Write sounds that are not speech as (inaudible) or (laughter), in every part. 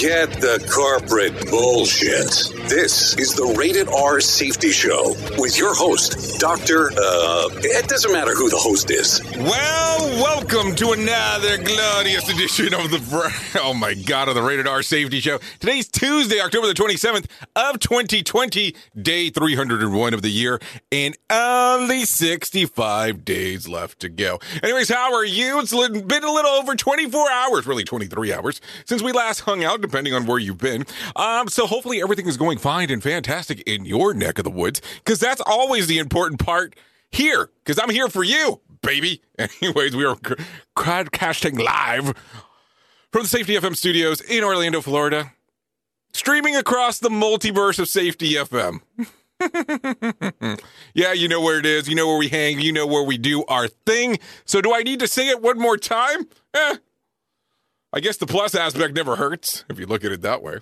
Forget the corporate bullshit. This is the Rated R Safety Show with your host, Dr. Uh, it doesn't matter who the host is. Well, welcome to another glorious edition of the (laughs) oh my god of the Rated R Safety Show. Today's Tuesday, October the 27th of 2020, day 301 of the year, and only 65 days left to go. Anyways, how are you? It's been a little over 24 hours, really 23 hours since we last hung out, depending on where you've been. Um, so hopefully everything is going fine and fantastic in your neck of the woods, because that's always the important part here, because I'm here for you, baby. (laughs) Anyways, we are broadcasting live from the Safety FM studios in Orlando, Florida, streaming across the multiverse of Safety FM. (laughs) yeah, you know where it is. You know where we hang. You know where we do our thing. So, do I need to say it one more time? Eh. I guess the plus aspect never hurts if you look at it that way.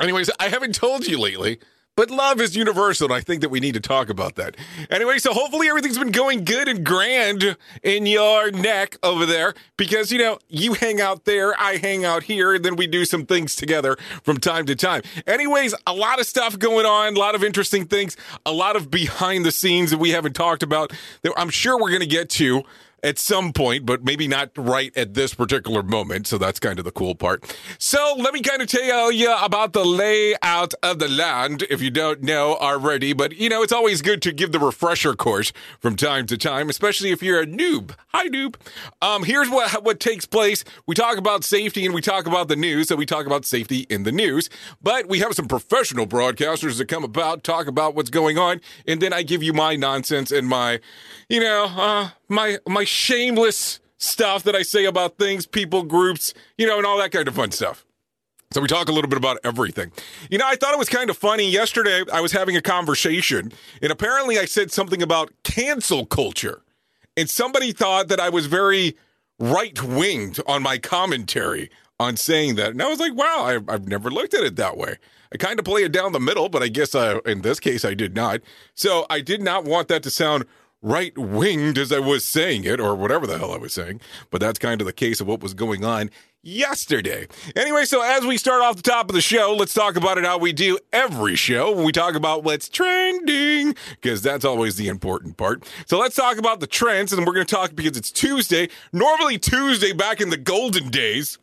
Anyways, I haven't told you lately, but love is universal, and I think that we need to talk about that. Anyway, so hopefully everything's been going good and grand in your neck over there because, you know, you hang out there, I hang out here, and then we do some things together from time to time. Anyways, a lot of stuff going on, a lot of interesting things, a lot of behind the scenes that we haven't talked about that I'm sure we're going to get to at some point, but maybe not right at this particular moment. So that's kind of the cool part. So let me kind of tell you about the layout of the land if you don't know already. But you know, it's always good to give the refresher course from time to time, especially if you're a noob. Hi, noob. Um, here's what what takes place. We talk about safety and we talk about the news. So we talk about safety in the news, but we have some professional broadcasters that come about, talk about what's going on, and then I give you my nonsense and my, you know, uh, my my shameless stuff that I say about things, people, groups, you know, and all that kind of fun stuff. So we talk a little bit about everything. You know, I thought it was kind of funny. Yesterday, I was having a conversation, and apparently I said something about cancel culture. And somebody thought that I was very right winged on my commentary on saying that. And I was like, wow, I, have never looked at it that way. I kind of play it down the middle, but I guess uh, in this case I did not. So I did not want that to sound right winged as I was saying it, or whatever the hell I was saying. But that's kind of the case of what was going on yesterday. Anyway, so as we start off the top of the show, let's talk about it how we do every show. We talk about what's trending, because that's always the important part. So let's talk about the trends, and we're going to talk because it's Tuesday. Normally, Tuesday back in the golden days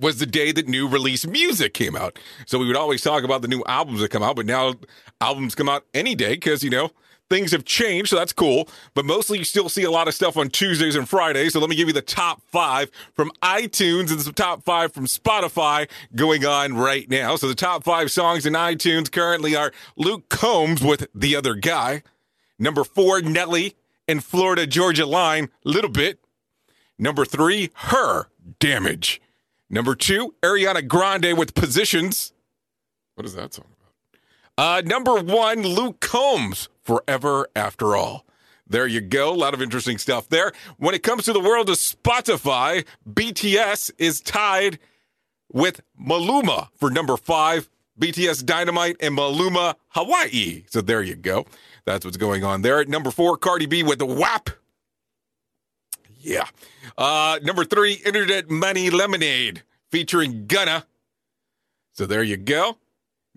was the day that new release music came out. So we would always talk about the new albums that come out, but now albums come out any day because, you know, things have changed, so that's cool. But mostly you still see a lot of stuff on Tuesdays and Fridays. So let me give you the top five from iTunes and the top five from Spotify going on right now. So the top five songs in iTunes currently are Luke Combs with The Other Guy. Number four, Nelly and Florida Georgia Line, Little Bit. Number three, Her, Damage. Number two, Ariana Grande with Positions. What is that song? Uh, number one, Luke Combs, Forever After All. There you go. A lot of interesting stuff there. When it comes to the world of Spotify, BTS is tied with Maluma for number five. BTS Dynamite and Maluma Hawaii. So there you go. That's what's going on there. At number four, Cardi B with the WAP. Yeah. Uh, number three, Internet Money Lemonade featuring Gunna. So there you go.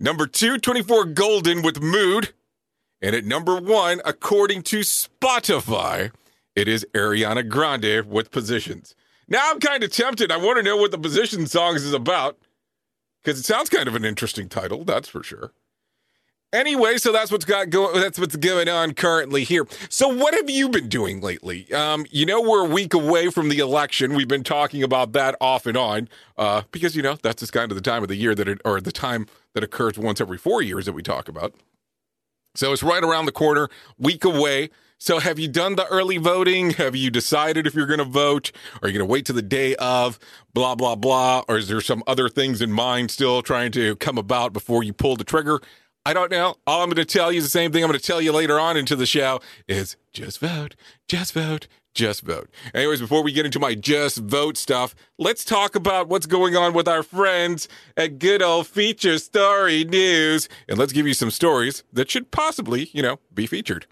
Number two, 24 Golden with Mood. And at number one, according to Spotify, it is Ariana Grande with Positions. Now I'm kind of tempted. I want to know what the Position songs is about because it sounds kind of an interesting title, that's for sure. Anyway, so that's what's got going. That's what's going on currently here. So, what have you been doing lately? Um, you know, we're a week away from the election. We've been talking about that off and on uh, because you know that's just kind of the time of the year that it, or the time that occurs once every four years that we talk about. So it's right around the corner, week away. So, have you done the early voting? Have you decided if you're going to vote? Are you going to wait to the day of? Blah blah blah. Or is there some other things in mind still trying to come about before you pull the trigger? I don't know. All I'm going to tell you is the same thing I'm going to tell you later on into the show is just vote, just vote, just vote. Anyways, before we get into my just vote stuff, let's talk about what's going on with our friends at good old Feature Story News. And let's give you some stories that should possibly, you know, be featured.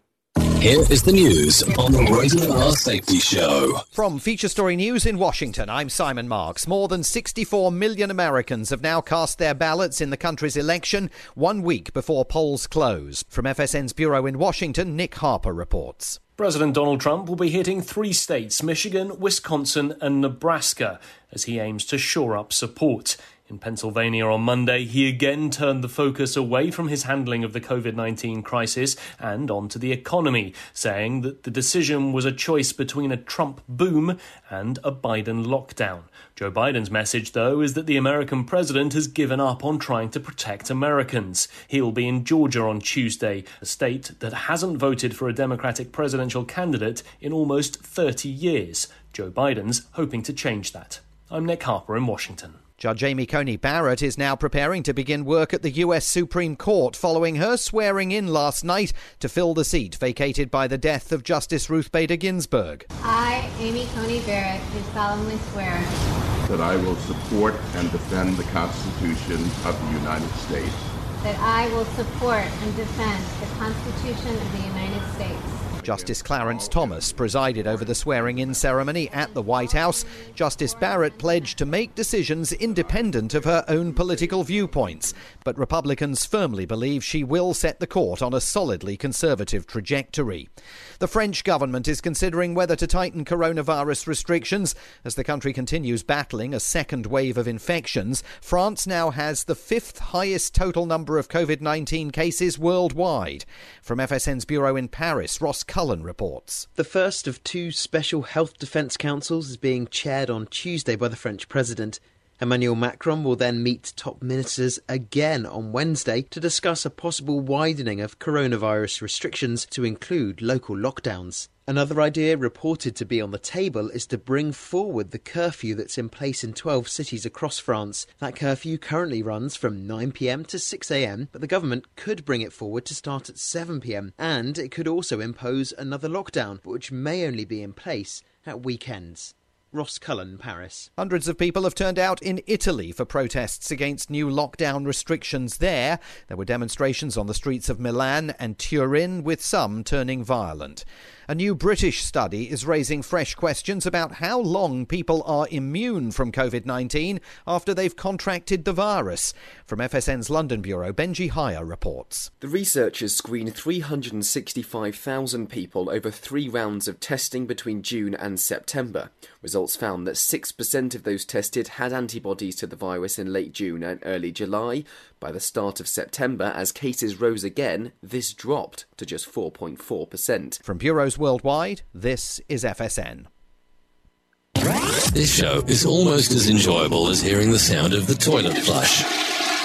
Here is the news on the Rated R Safety Show. From Feature Story News in Washington, I'm Simon Marks. More than 64 million Americans have now cast their ballots in the country's election one week before polls close. From FSN's Bureau in Washington, Nick Harper reports. President Donald Trump will be hitting three states Michigan, Wisconsin, and Nebraska as he aims to shore up support. In Pennsylvania on Monday, he again turned the focus away from his handling of the COVID 19 crisis and onto the economy, saying that the decision was a choice between a Trump boom and a Biden lockdown. Joe Biden's message, though, is that the American president has given up on trying to protect Americans. He'll be in Georgia on Tuesday, a state that hasn't voted for a Democratic presidential candidate in almost 30 years. Joe Biden's hoping to change that. I'm Nick Harper in Washington. Judge Amy Coney Barrett is now preparing to begin work at the U.S. Supreme Court following her swearing in last night to fill the seat vacated by the death of Justice Ruth Bader Ginsburg. I, Amy Coney Barrett, do solemnly swear that I will support and defend the Constitution of the United States. that I will support and defend the Constitution of the United States. Justice Clarence Thomas presided over the swearing in ceremony at the White House. Justice Barrett pledged to make decisions independent of her own political viewpoints, but Republicans firmly believe she will set the court on a solidly conservative trajectory. The French government is considering whether to tighten coronavirus restrictions as the country continues battling a second wave of infections. France now has the fifth highest total number of COVID 19 cases worldwide. From FSN's bureau in Paris, Ross Cullen reports. The first of two special health defence councils is being chaired on Tuesday by the French president. Emmanuel Macron will then meet top ministers again on Wednesday to discuss a possible widening of coronavirus restrictions to include local lockdowns. Another idea reported to be on the table is to bring forward the curfew that's in place in 12 cities across France. That curfew currently runs from 9pm to 6am, but the government could bring it forward to start at 7pm, and it could also impose another lockdown, which may only be in place at weekends. Ross Cullen, Paris. Hundreds of people have turned out in Italy for protests against new lockdown restrictions there. There were demonstrations on the streets of Milan and Turin, with some turning violent. A new British study is raising fresh questions about how long people are immune from COVID 19 after they've contracted the virus. From FSN's London Bureau, Benji Hire reports. The researchers screened 365,000 people over three rounds of testing between June and September. Results found that 6% of those tested had antibodies to the virus in late June and early July. By the start of September, as cases rose again, this dropped to just 4.4%. From bureaus worldwide, this is FSN. This show is almost as enjoyable as hearing the sound of the toilet flush.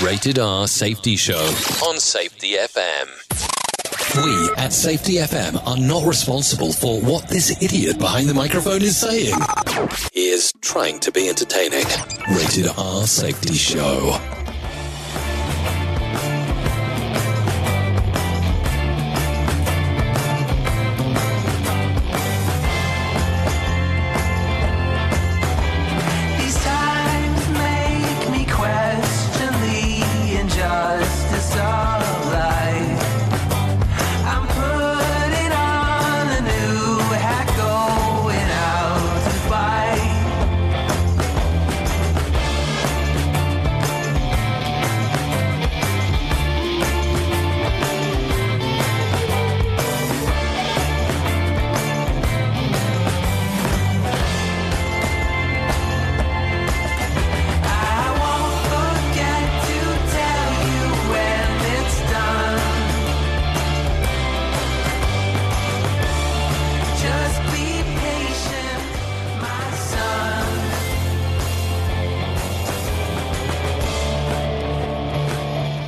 Rated R Safety Show on Safety FM. We at Safety FM are not responsible for what this idiot behind the microphone is saying. He is trying to be entertaining. Rated R Safety Show.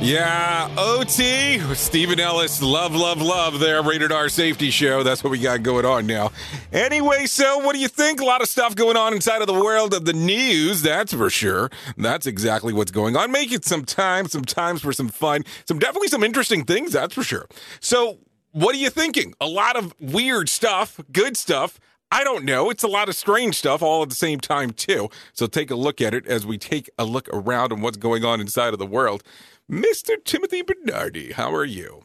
Yeah, OT, Stephen Ellis, love, love, love there, rated R safety show. That's what we got going on now. Anyway, so what do you think? A lot of stuff going on inside of the world of the news, that's for sure. That's exactly what's going on. Make it some time, some times for some fun, some definitely some interesting things, that's for sure. So, what are you thinking? A lot of weird stuff, good stuff. I don't know. It's a lot of strange stuff all at the same time, too. So take a look at it as we take a look around and what's going on inside of the world. Mr. Timothy Bernardi, how are you?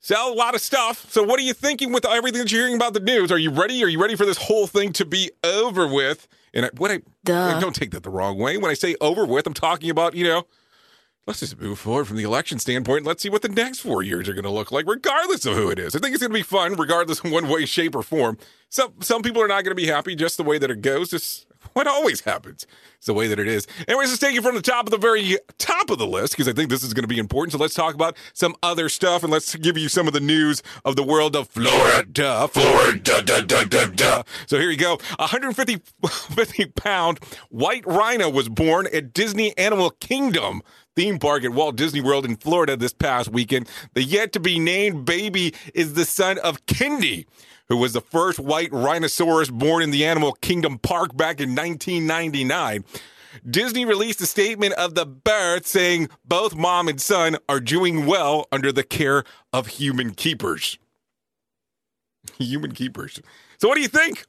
So, a lot of stuff. So, what are you thinking with everything that you're hearing about the news? Are you ready? Are you ready for this whole thing to be over with? And I, what I Duh. don't take that the wrong way. When I say over with, I'm talking about, you know, let's just move forward from the election standpoint. Let's see what the next four years are going to look like, regardless of who it is. I think it's going to be fun, regardless of one way, shape, or form. Some some people are not going to be happy just the way that it goes. Just what always happens. It's the way that it is. Anyways, let's take it from the top of the very top of the list because I think this is going to be important. So let's talk about some other stuff and let's give you some of the news of the world of Florida. Florida. Da, da, da, da. So here you go. A 150 (laughs) 50 pound white rhino was born at Disney Animal Kingdom theme park at Walt Disney World in Florida this past weekend. The yet to be named baby is the son of Kendi, who was the first white rhinoceros born in the Animal Kingdom Park back in 1999. Disney released a statement of the birth saying both mom and son are doing well under the care of human keepers. (laughs) human keepers. So, what do you think?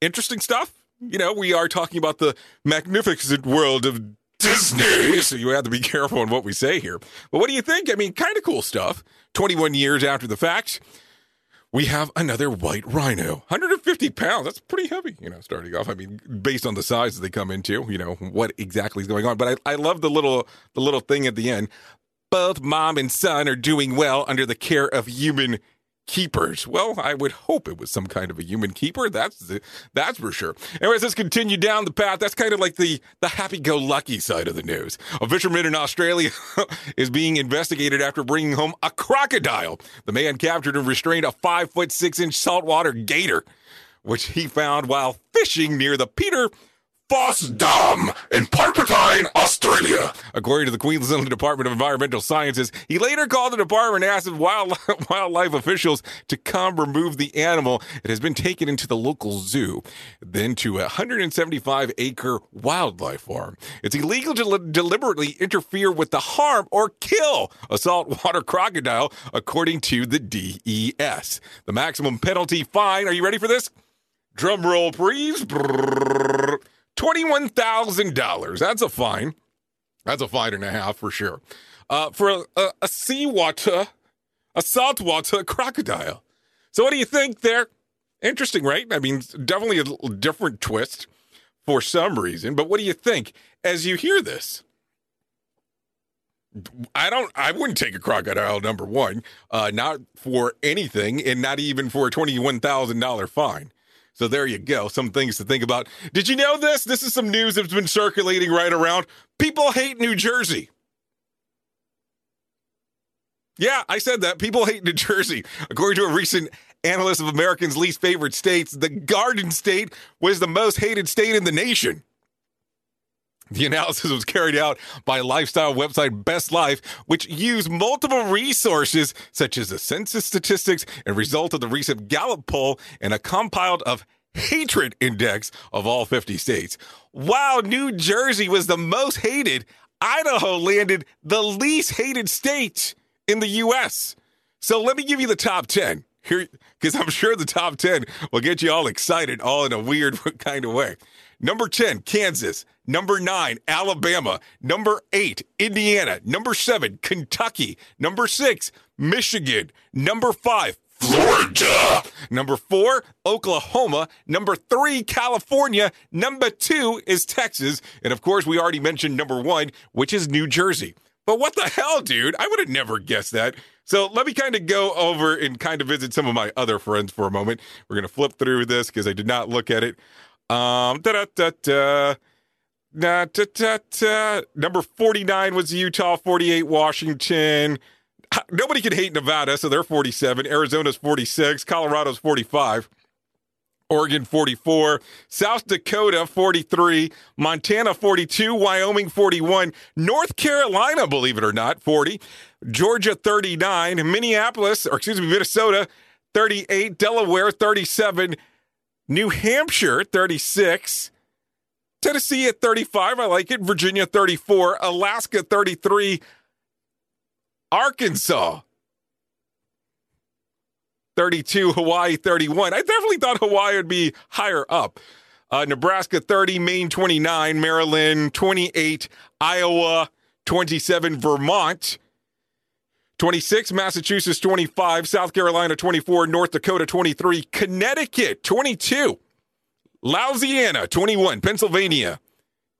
Interesting stuff? You know, we are talking about the magnificent world of Disney, (laughs) so you have to be careful on what we say here. But what do you think? I mean, kind of cool stuff. 21 years after the fact, we have another white rhino. 150 pounds. That's pretty heavy, you know, starting off. I mean, based on the size that they come into, you know, what exactly is going on. But I, I love the little the little thing at the end. Both mom and son are doing well under the care of human keepers. Well, I would hope it was some kind of a human keeper. That's the, that's for sure. Anyways, let's continue down the path. That's kind of like the the happy-go-lucky side of the news. A fisherman in Australia (laughs) is being investigated after bringing home a crocodile. The man captured and restrained a five foot six inch saltwater gator, which he found while fishing near the Peter. Faust Dam in Proserpine, Australia. According to the Queensland Department of Environmental Sciences, he later called the department and asked wildlife, (laughs) wildlife officials to come remove the animal. It has been taken into the local zoo, then to a 175 acre wildlife farm. It's illegal to li- deliberately interfere with the harm or kill a saltwater (laughs) crocodile, according to the DES. The maximum penalty fine, are you ready for this? Drum roll, please. Brrr. $21,000. That's a fine. That's a fine and a half for sure. Uh, for a, a, a seawater, a saltwater crocodile. So, what do you think there? Interesting, right? I mean, definitely a different twist for some reason. But what do you think as you hear this? I don't. I wouldn't take a crocodile. Number one, uh, not for anything, and not even for a twenty-one thousand dollar fine. So there you go. Some things to think about. Did you know this? This is some news that's been circulating right around. People hate New Jersey. Yeah, I said that. People hate New Jersey. According to a recent analyst of Americans' least favorite states, the Garden State was the most hated state in the nation. The analysis was carried out by lifestyle website Best Life, which used multiple resources such as the census statistics and result of the recent Gallup poll and a compiled of hatred index of all 50 states. While New Jersey was the most hated, Idaho landed the least hated state in the U.S. So let me give you the top 10 here, because I'm sure the top 10 will get you all excited, all in a weird (laughs) kind of way. Number 10, Kansas. Number 9, Alabama. Number 8, Indiana. Number 7, Kentucky. Number 6, Michigan. Number 5, Florida. Number 4, Oklahoma. Number 3, California. Number 2 is Texas. And of course, we already mentioned number 1, which is New Jersey. But what the hell, dude? I would have never guessed that. So let me kind of go over and kind of visit some of my other friends for a moment. We're going to flip through this because I did not look at it. Um, da da da da. Da. Number 49 was Utah, 48 Washington. Nobody can hate Nevada, so they're 47. Arizona's 46. Colorado's 45. Oregon 44, South Dakota 43, Montana 42, Wyoming 41, North Carolina, believe it or not, 40, Georgia 39, Minneapolis, or excuse me, Minnesota 38, Delaware 37, New Hampshire 36, Tennessee at 35, I like it, Virginia 34, Alaska 33, Arkansas 32, Hawaii 31. I definitely thought Hawaii would be higher up. Uh, Nebraska 30, Maine 29, Maryland 28, Iowa 27, Vermont 26, Massachusetts 25, South Carolina 24, North Dakota 23, Connecticut 22, Louisiana 21, Pennsylvania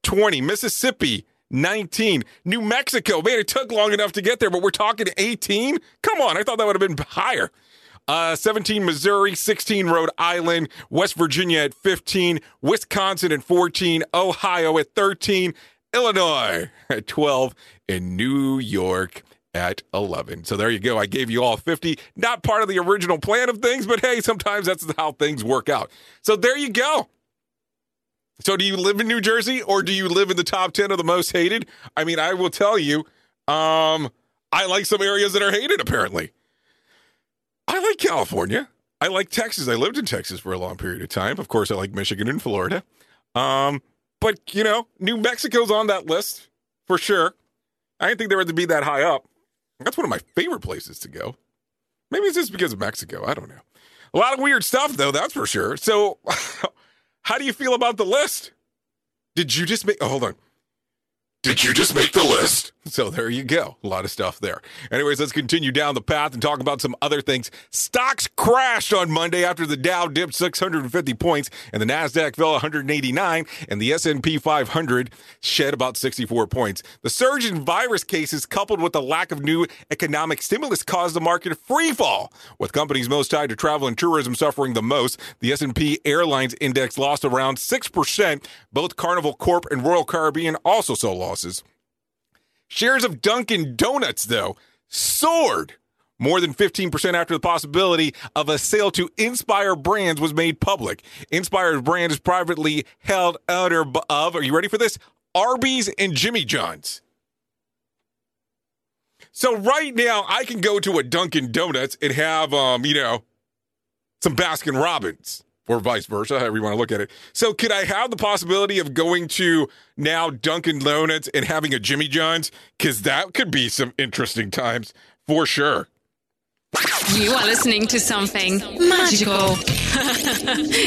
20, Mississippi 19, New Mexico. Man, it took long enough to get there, but we're talking 18? Come on, I thought that would have been higher. Uh, 17 Missouri, 16 Rhode Island, West Virginia at 15, Wisconsin at 14, Ohio at 13, Illinois (laughs) at 12, and New York at 11. So there you go. I gave you all 50. Not part of the original plan of things, but hey, sometimes that's how things work out. So there you go. So do you live in New Jersey or do you live in the top 10 of the most hated? I mean, I will tell you, um, I like some areas that are hated apparently. I like California. I like Texas. I lived in Texas for a long period of time. Of course, I like Michigan and Florida. Um, but you know, New Mexico's on that list for sure. I didn't think they were to be that high up. That's one of my favorite places to go. Maybe it's just because of Mexico. I don't know. A lot of weird stuff, though, that's for sure. So, (laughs) how do you feel about the list? Did you just make. Oh, hold on. Did you just make the list? So there you go. A lot of stuff there. Anyways, let's continue down the path and talk about some other things. Stocks crashed on Monday after the Dow dipped 650 points and the Nasdaq fell 189 and the S&P 500 shed about 64 points. The surge in virus cases coupled with the lack of new economic stimulus caused the market to free fall. With companies most tied to travel and tourism suffering the most, the S&P Airlines Index lost around 6%. Both Carnival Corp and Royal Caribbean also saw losses. Shares of Dunkin' Donuts, though, soared more than 15% after the possibility of a sale to Inspire Brands was made public. Inspire Brands is privately held under of, are you ready for this? Arby's and Jimmy John's. So right now, I can go to a Dunkin' Donuts and have, um, you know, some Baskin Robbins or vice versa, however you want to look at it. So, could I have the possibility of going to now Dunkin' Donuts and having a Jimmy John's? Because that could be some interesting times for sure. You are listening to something magical.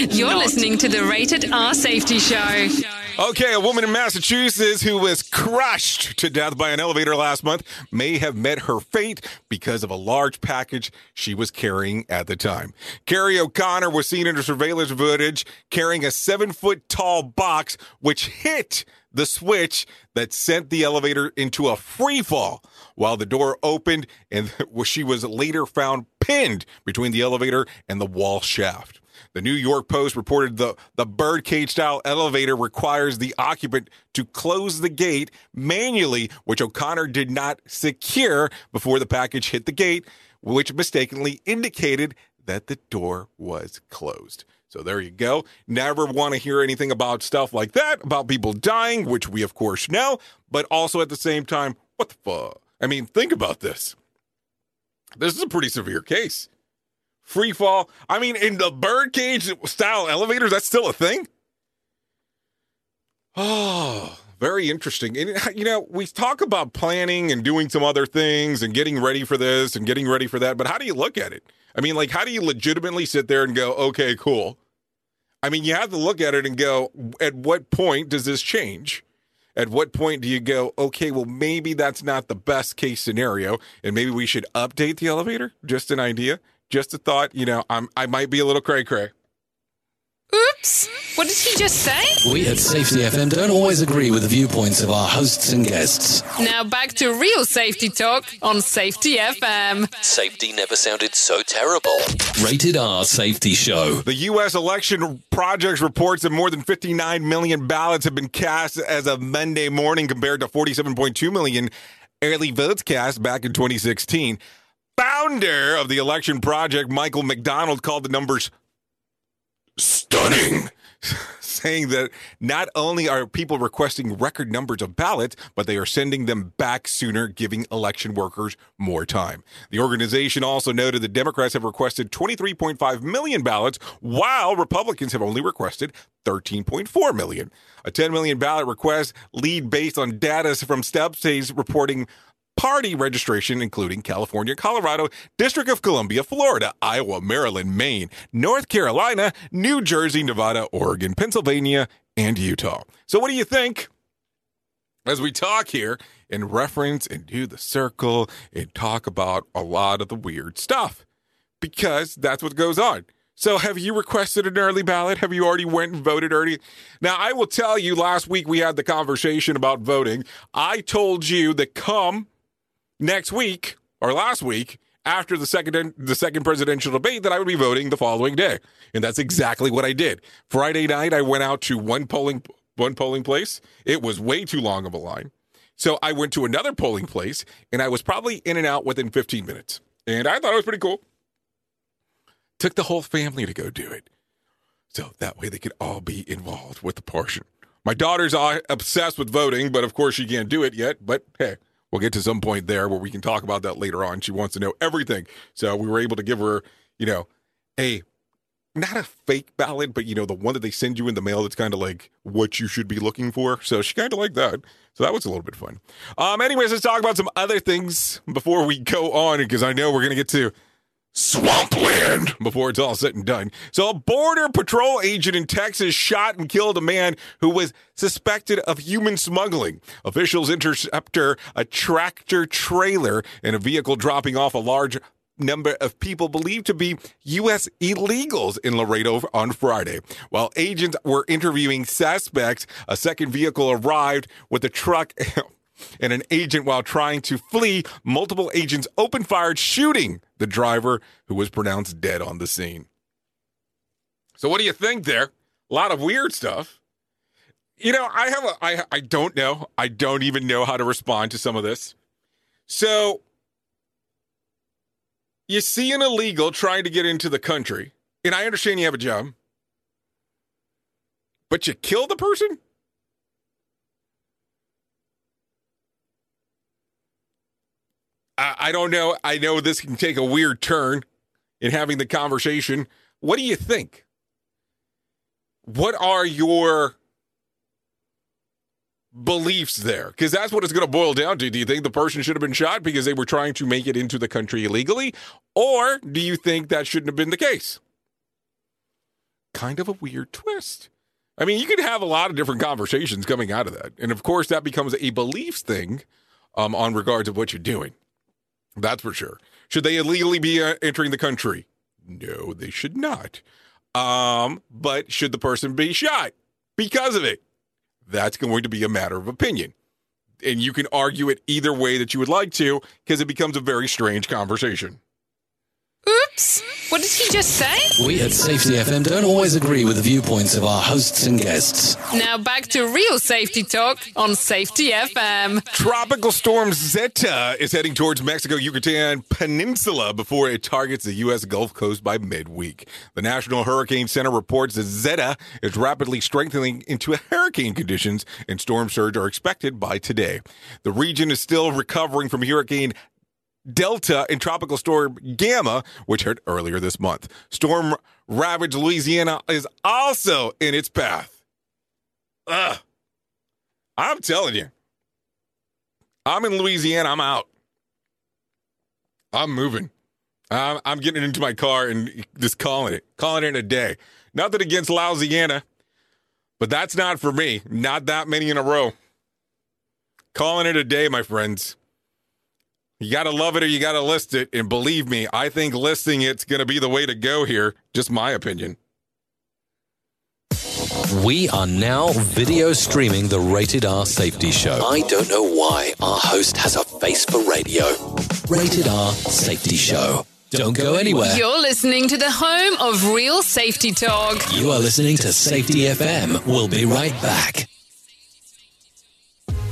(laughs) You're listening to the Rated R Safety Show. Okay, a woman in Massachusetts who was crushed to death by an elevator last month may have met her fate because of a large package she was carrying at the time. Carrie O'Connor was seen in her surveillance footage carrying a seven foot tall box, which hit the switch that sent the elevator into a free fall while the door opened and (laughs) she was later found pinned between the elevator and the wall shaft. The New York Post reported the, the birdcage style elevator requires the occupant to close the gate manually, which O'Connor did not secure before the package hit the gate, which mistakenly indicated that the door was closed. So there you go. Never want to hear anything about stuff like that, about people dying, which we of course know, but also at the same time, what the fuck? I mean, think about this. This is a pretty severe case. Free fall. I mean, in the birdcage style elevators, that's still a thing. Oh, very interesting. And, you know, we talk about planning and doing some other things and getting ready for this and getting ready for that, but how do you look at it? I mean, like, how do you legitimately sit there and go, okay, cool? I mean, you have to look at it and go, at what point does this change? At what point do you go, okay, well, maybe that's not the best case scenario, and maybe we should update the elevator? Just an idea, just a thought. You know, I'm I might be a little cray cray. Oops. What did he just say? We at Safety FM don't always agree with the viewpoints of our hosts and guests. Now back to real safety talk on Safety FM. Safety never sounded so terrible. Rated R Safety Show. The U.S. Election Project reports that more than 59 million ballots have been cast as of Monday morning, compared to 47.2 million early votes cast back in 2016. Founder of the Election Project, Michael McDonald, called the numbers stunning, (laughs) saying that not only are people requesting record numbers of ballots, but they are sending them back sooner, giving election workers more time. The organization also noted that Democrats have requested 23.5 million ballots, while Republicans have only requested 13.4 million. A 10 million ballot request lead based on data from step states reporting party registration, including California, Colorado, District of Columbia, Florida, Iowa, Maryland, Maine, North Carolina, New Jersey, Nevada, Oregon, Pennsylvania, and Utah. So, what do you think? As we talk here and reference and do the circle and talk about a lot of the weird stuff, because that's what goes on. So, have you requested an early ballot? Have you already went and voted early? Now, I will tell you. Last week we had the conversation about voting. I told you that come next week or last week after the second the second presidential debate that I would be voting the following day. And that's exactly what I did. Friday night I went out to one polling one polling place. It was way too long of a line. So I went to another polling place and I was probably in and out within 15 minutes. And I thought it was pretty cool. Took the whole family to go do it. So that way they could all be involved with the portion. My daughter's all obsessed with voting, but of course she can't do it yet. But hey, We'll get to some point there where we can talk about that later on. She wants to know everything. So we were able to give her, you know, a not a fake ballot, but you know, the one that they send you in the mail that's kind of like what you should be looking for. So she kind of liked that. So that was a little bit fun. Um, anyways, let's talk about some other things before we go on, because I know we're gonna get to swampland before it's all said and done. So, a border patrol agent in Texas shot and killed a man who was suspected of human smuggling. Officials intercepted a tractor trailer and a vehicle dropping off a large number of people believed to be U.S. illegals in Laredo on Friday. While agents were interviewing suspects, a second vehicle arrived with a truck (laughs) and an agent while trying to flee. Multiple agents opened fire, shooting the driver who was pronounced dead on the scene. So, what do you think there? A lot of weird stuff. You know, I have a, I, I don't know. I don't even know how to respond to some of this. So, you see an illegal trying to get into the country, and I understand you have a job, but you kill the person? I, I don't know. I know this can take a weird turn in having the conversation. What do you think? What are your beliefs there? Because that's what it's going to boil down to. Do you think the person should have been shot because they were trying to make it into the country illegally? Or do you think that shouldn't have been the case? Kind of a weird twist. I mean, you could have a lot of different conversations coming out of that. And of course, that becomes a beliefs thing um, on regards of what you're doing. That's for sure. Should they illegally be uh, entering the country? No, they should not. Um, but should the person be shot because of it? That's going to be a matter of opinion. And you can argue it either way that you would like to because it becomes a very strange conversation. Oops. What did he just say? We at Safety FM don't always agree with the viewpoints of our hosts and guests. Now back to real safety talk on Safety FM. Tropical storm Zeta is heading towards Mexico Yucatan Peninsula before it targets the U.S. Gulf Coast by midweek. The National Hurricane Center reports that Zeta is rapidly strengthening into hurricane conditions, and storm surge are expected by today. The region is still recovering from Hurricane Delta and Tropical Storm Gamma, which hit earlier this month. Storm ravaged Louisiana is also in its path. Ugh. I'm telling you. I'm in Louisiana. I'm out. I'm moving. I'm, I'm getting into my car and just calling it, calling it a day. Nothing against Louisiana, but that's not for me. Not that many in a row. Calling it a day, my friends. You got to love it or you got to list it. And believe me, I think listing it's going to be the way to go here. Just my opinion. We are now video streaming the Rated R Safety Show. I don't know why our host has a face for radio. Rated R Safety Show. Don't go anywhere. You're listening to the home of real safety talk. You are listening to Safety FM. We'll be right back.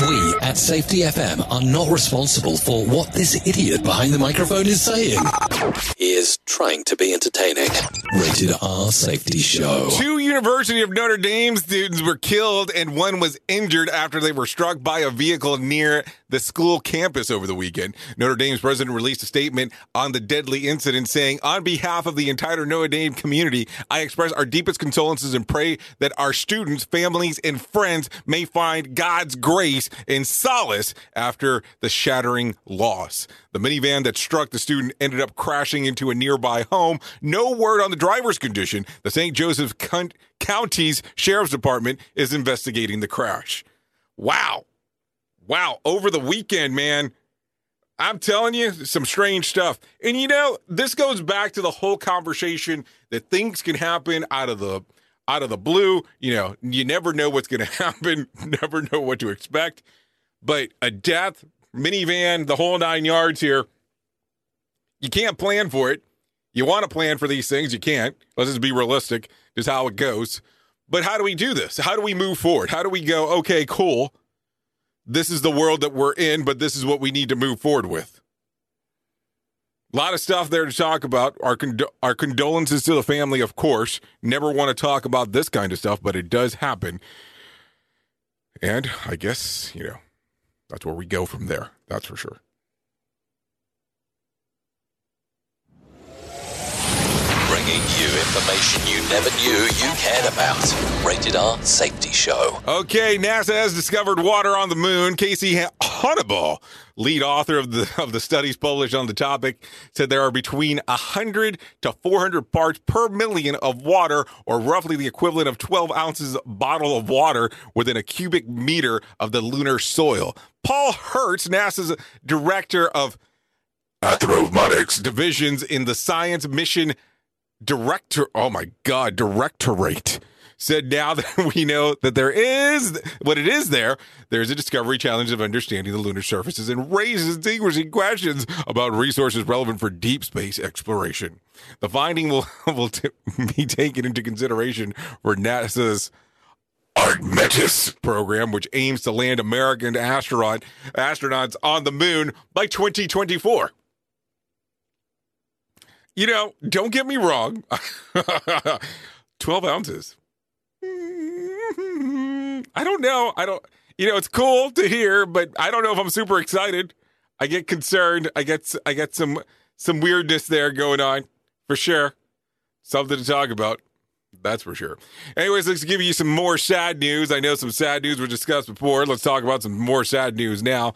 We at Safety FM are not responsible for what this idiot behind the microphone is saying. He is trying to be entertaining. Rated R Safety Show. Two University of Notre Dame students were killed and one was injured after they were struck by a vehicle near the school campus over the weekend. Notre Dame's president released a statement on the deadly incident saying, On behalf of the entire Notre Dame community, I express our deepest condolences and pray that our students, families, and friends may find God's grace and solace after the shattering loss. The minivan that struck the student ended up crashing into a nearby home. No word on the driver's condition. The St. Joseph County's Sheriff's Department is investigating the crash. Wow. Wow. Over the weekend, man. I'm telling you, some strange stuff. And you know, this goes back to the whole conversation that things can happen out of the out of the blue. You know, you never know what's going (laughs) to happen, never know what to expect. But a death, minivan, the whole nine yards here, you can't plan for it. You want to plan for these things, you can't. Let's just be realistic, just how it goes. But how do we do this? How do we move forward? How do we go, okay, cool. This is the world that we're in, but this is what we need to move forward with. A lot of stuff there to talk about. Our condo- our condolences to the family, of course. Never want to talk about this kind of stuff, but it does happen. And I guess, you know, that's where we go from there. That's for sure. Bringing you information you never knew you cared about. Rated R Safety Show. Okay, NASA has discovered water on the moon. Casey Honniball, lead author of the of the studies published on the topic, said there are between 100 to 400 parts per million of water, or roughly the equivalent of 12 ounces bottle of water within a cubic meter of the lunar soil. Paul Hertz, NASA's director of Astronauts divisions in the Science Mission Director, oh my God, Directorate said now that (laughs) we know that there is what it is there, there's a discovery challenge of understanding the lunar surfaces and raises distinguishing questions about resources relevant for deep space exploration. The finding will, (laughs) will t- be taken into consideration for NASA's Artemis program, which aims to land American astronaut astronauts on the moon by 2024. You know, don't get me wrong. (laughs) 12 ounces. (laughs) I don't know. I don't. You know, it's cool to hear, but I don't know if I'm super excited. I get concerned. I get I get some some weirdness there going on for sure. Something to talk about. That's for sure. Anyways, let's give you some more sad news. I know some sad news was discussed before. Let's talk about some more sad news now.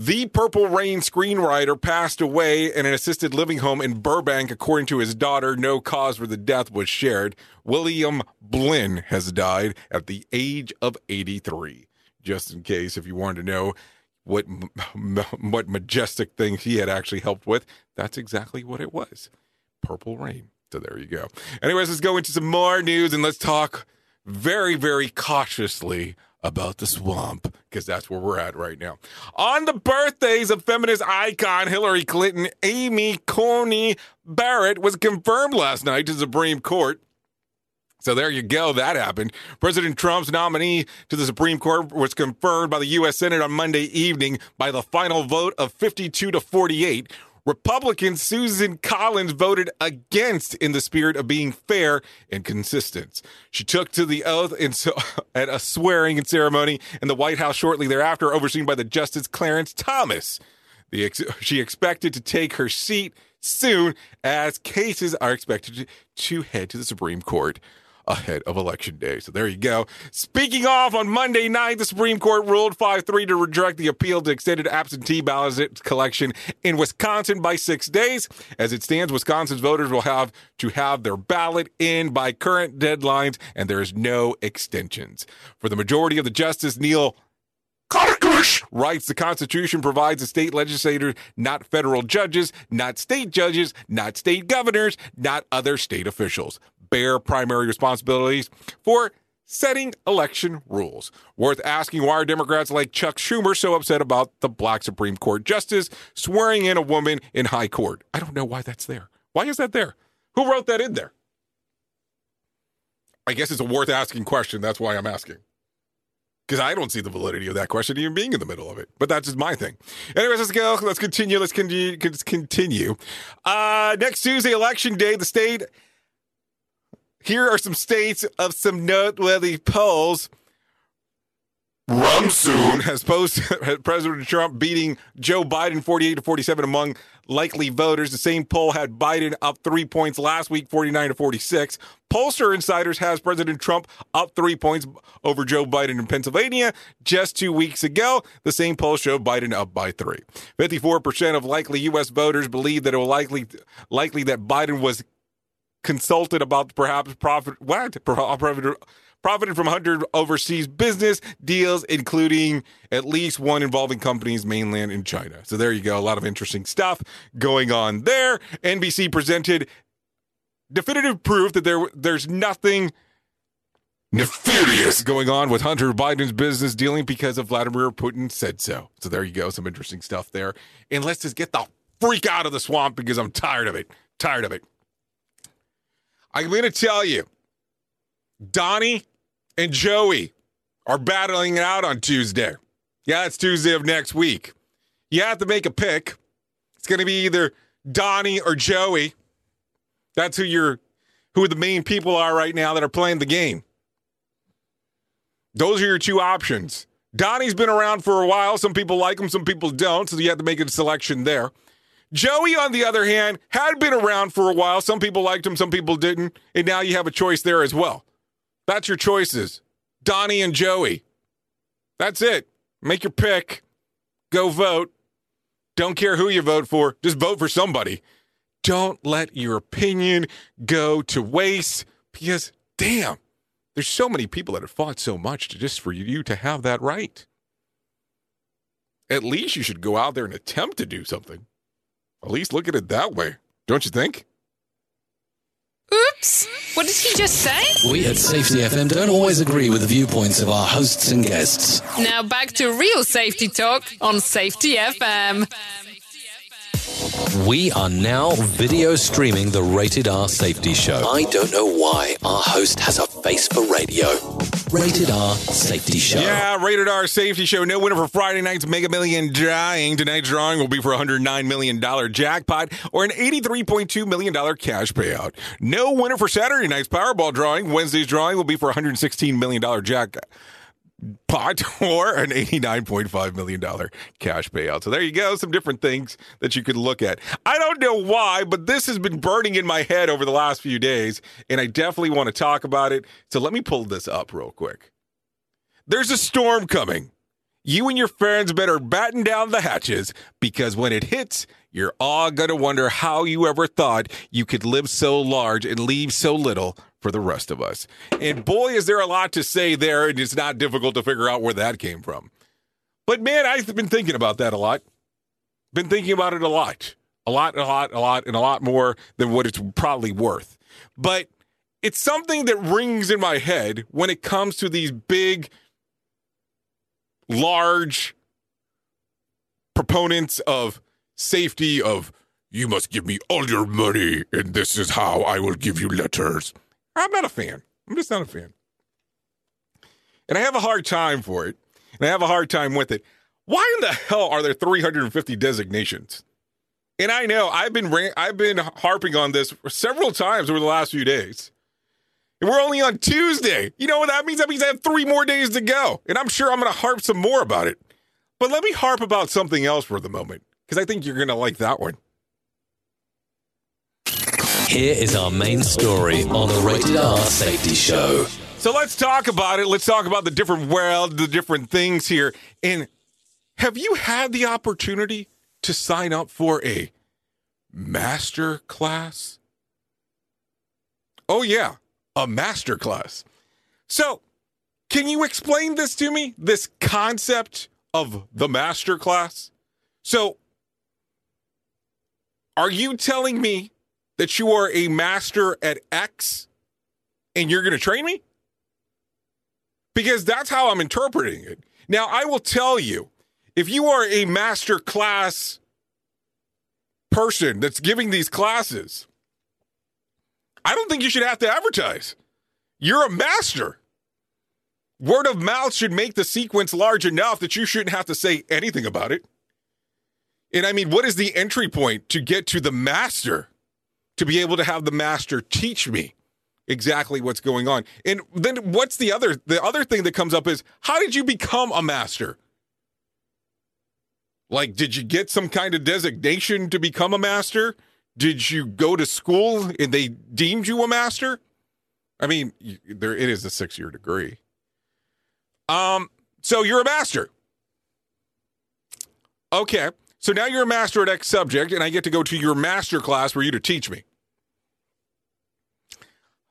The Purple Rain screenwriter passed away in an assisted living home in Burbank, according to his daughter. No cause for the death was shared. William Blinn has died at the age of 83. Just in case, if you wanted to know what what majestic things he had actually helped with, that's exactly what it was. Purple Rain. So there you go. Anyways, let's go into some more news and let's talk very, very cautiously about the swamp because that's where we're at right now. On the birthdays of feminist icon Hillary Clinton, Amy Coney Barrett was confirmed last night to the Supreme Court. So there you go. That happened. President Trump's nominee to the Supreme Court was confirmed by the U.S. Senate on Monday evening by the final vote of 52 to 48. Republican Susan Collins voted against in the spirit of being fair and consistent. She took to the oath so, (laughs) at a swearing in ceremony in the White House shortly thereafter, overseen by the Justice Clarence Thomas. The (laughs) she expected to take her seat soon as cases are expected to, to head to the Supreme Court ahead of election day. So there you go. Speaking off on Monday night, the Supreme Court ruled 5 3 to reject the appeal to extended absentee ballot collection in Wisconsin by six days. As it stands, Wisconsin's voters will have to have their ballot in by current deadlines, and there is no extensions. For the majority of the justice, Neil writes the Constitution provides the state legislators, not federal judges, not state judges, not state governors, not other state officials, bear primary responsibilities for setting election rules. Worth asking why are Democrats like Chuck Schumer so upset about the black Supreme Court justice swearing in a woman in high court? I don't know why that's there. Why is that there? Who wrote that in there? I guess it's a worth asking question. That's why I'm asking because I don't see the validity of that question even being in the middle of it. But that's just my thing. Anyways, let's go. Let's continue. Let's continue. Let's continue. Uh, next Tuesday, election day, the state. Here are some states of some noteworthy polls. Rasmussen has posted (laughs) President Trump beating Joe Biden 48 to 47 among likely voters. The same poll had Biden up three points last week, 49 to 46. Pollster Insiders has President Trump up three points over Joe Biden in Pennsylvania just two weeks ago. The same poll showed Biden up by three. 54% of likely U.S. voters believe that it will likely likely that Biden was consulted about perhaps profit what profit profited from 100 overseas business deals, including at least one involving companies mainland in China. So there you go. A lot of interesting stuff going on there. NBC presented definitive proof that there there's nothing nefarious going on with Hunter Biden's business dealing because of Vladimir Putin said so. So there you go. Some interesting stuff there. And let's just get the freak out of the swamp because I'm tired of it. Tired of it. I'm going to tell you, Donnie and Joey are battling it out on Tuesday. Yeah, it's Tuesday of next week. You have to make a pick. It's going to be either Donnie or Joey. That's who you're, who the main people are right now that are playing the game. Those are your two options. Donnie's been around for a while. Some people like him, some people don't. So you have to make a selection there. Joey, on the other hand, had been around for a while. Some people liked him, some people didn't. And now you have a choice there as well. That's your choices Donnie and Joey. That's it. Make your pick. Go vote. Don't care who you vote for, just vote for somebody. Don't let your opinion go to waste because, damn, there's so many people that have fought so much to just for you to have that right. At least you should go out there and attempt to do something. At least look at it that way, don't you think? Oops! What did he just say? We at Safety FM don't always agree with the viewpoints of our hosts and guests. Now back to real safety talk on Safety FM. We are now video streaming the Rated R Safety Show. I don't know why our host has a face for radio. Rated R Safety Show. Yeah, rated R safety show. No winner for Friday night's Mega Million drawing. Tonight's drawing will be for a $109 million jackpot or an $83.2 million cash payout. No winner for Saturday night's Powerball drawing. Wednesday's drawing will be for a $116 million jackpot (laughs) or an $89.5 million cash payout. So there you go. Some different things that you could look at. I don't know why, but this has been burning in my head over the last few days, and I definitely want to talk about it. So let me pull this up real quick. There's a storm coming. You and your friends better batten down the hatches because when it hits, you're all going to wonder how you ever thought you could live so large and leave so little for the rest of us. And boy, is there a lot to say there, and it's not difficult to figure out where that came from. But man, I've been thinking about that a lot. Been thinking about it a lot. A lot, a lot, a lot, and a lot more than what it's probably worth. But it's something that rings in my head when it comes to these big, large proponents of safety, of you must give me all your money, and this is how I will give you letters. I'm not a fan. I'm just not a fan. And I have a hard time for it. And I have a hard time with it. Why in the hell are there 350 designations? And I know I've been I've been harping on this several times over the last few days. And we're only on Tuesday. You know what that means? That means I have three more days to go. And I'm sure I'm going to harp some more about it. But let me harp about something else for the moment because I think you're going to like that one. Here is our main story on the Rated R Safety Show. So let's talk about it. Let's talk about the different world, the different things here. And have you had the opportunity to sign up for a master class? Oh, yeah, a master class. So, can you explain this to me? This concept of the master class? So, are you telling me that you are a master at X and you're going to train me? Because that's how I'm interpreting it. Now, I will tell you if you are a master class person that's giving these classes, I don't think you should have to advertise. You're a master. Word of mouth should make the sequence large enough that you shouldn't have to say anything about it. And I mean, what is the entry point to get to the master? To be able to have the master teach me exactly what's going on. And then what's the other the other thing that comes up is how did you become a master? Like did you get some kind of designation to become a master? Did you go to school and they deemed you a master? I mean, there it is a 6-year degree. Um so you're a master. Okay. So now you're a master at X subject, and I get to go to your master class for you to teach me.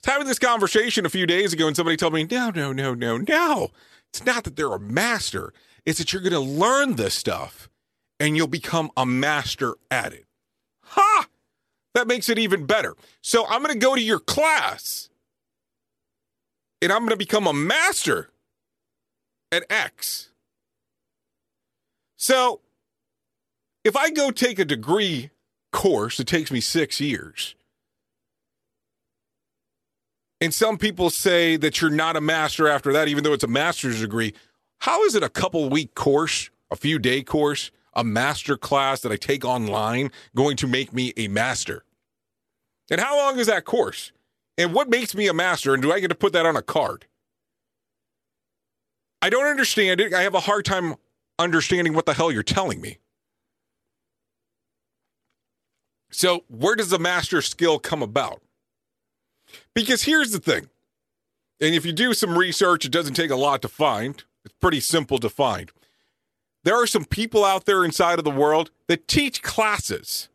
Having this conversation a few days ago, and somebody told me, no, no, no, no, no. It's not that they're a master, it's that you're going to learn this stuff and you'll become a master at it. Ha! That makes it even better. So I'm going to go to your class and I'm going to become a master at X. So if I go take a degree course that takes me six years, and some people say that you're not a master after that, even though it's a master's degree, how is it a couple week course, a few day course, a master class that I take online going to make me a master? And how long is that course? And what makes me a master? And do I get to put that on a card? I don't understand it. I have a hard time understanding what the hell you're telling me. So, where does the master skill come about? Because here's the thing. And if you do some research, it doesn't take a lot to find. It's pretty simple to find. There are some people out there inside of the world that teach classes,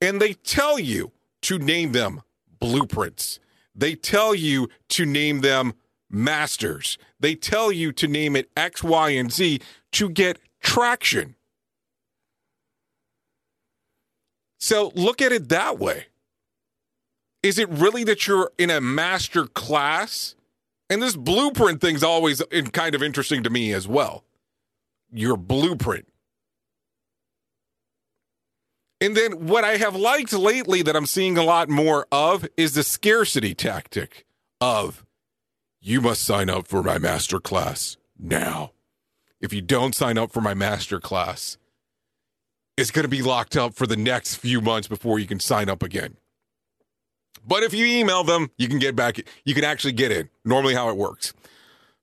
and they tell you to name them blueprints. They tell you to name them masters. They tell you to name it X, Y, and Z to get traction. So look at it that way. Is it really that you're in a master class? And this blueprint thing's always kind of interesting to me as well. Your blueprint. And then what I have liked lately that I'm seeing a lot more of is the scarcity tactic of you must sign up for my master class now. If you don't sign up for my master class, it's going to be locked up for the next few months before you can sign up again. But if you email them, you can get back, you can actually get in. Normally, how it works.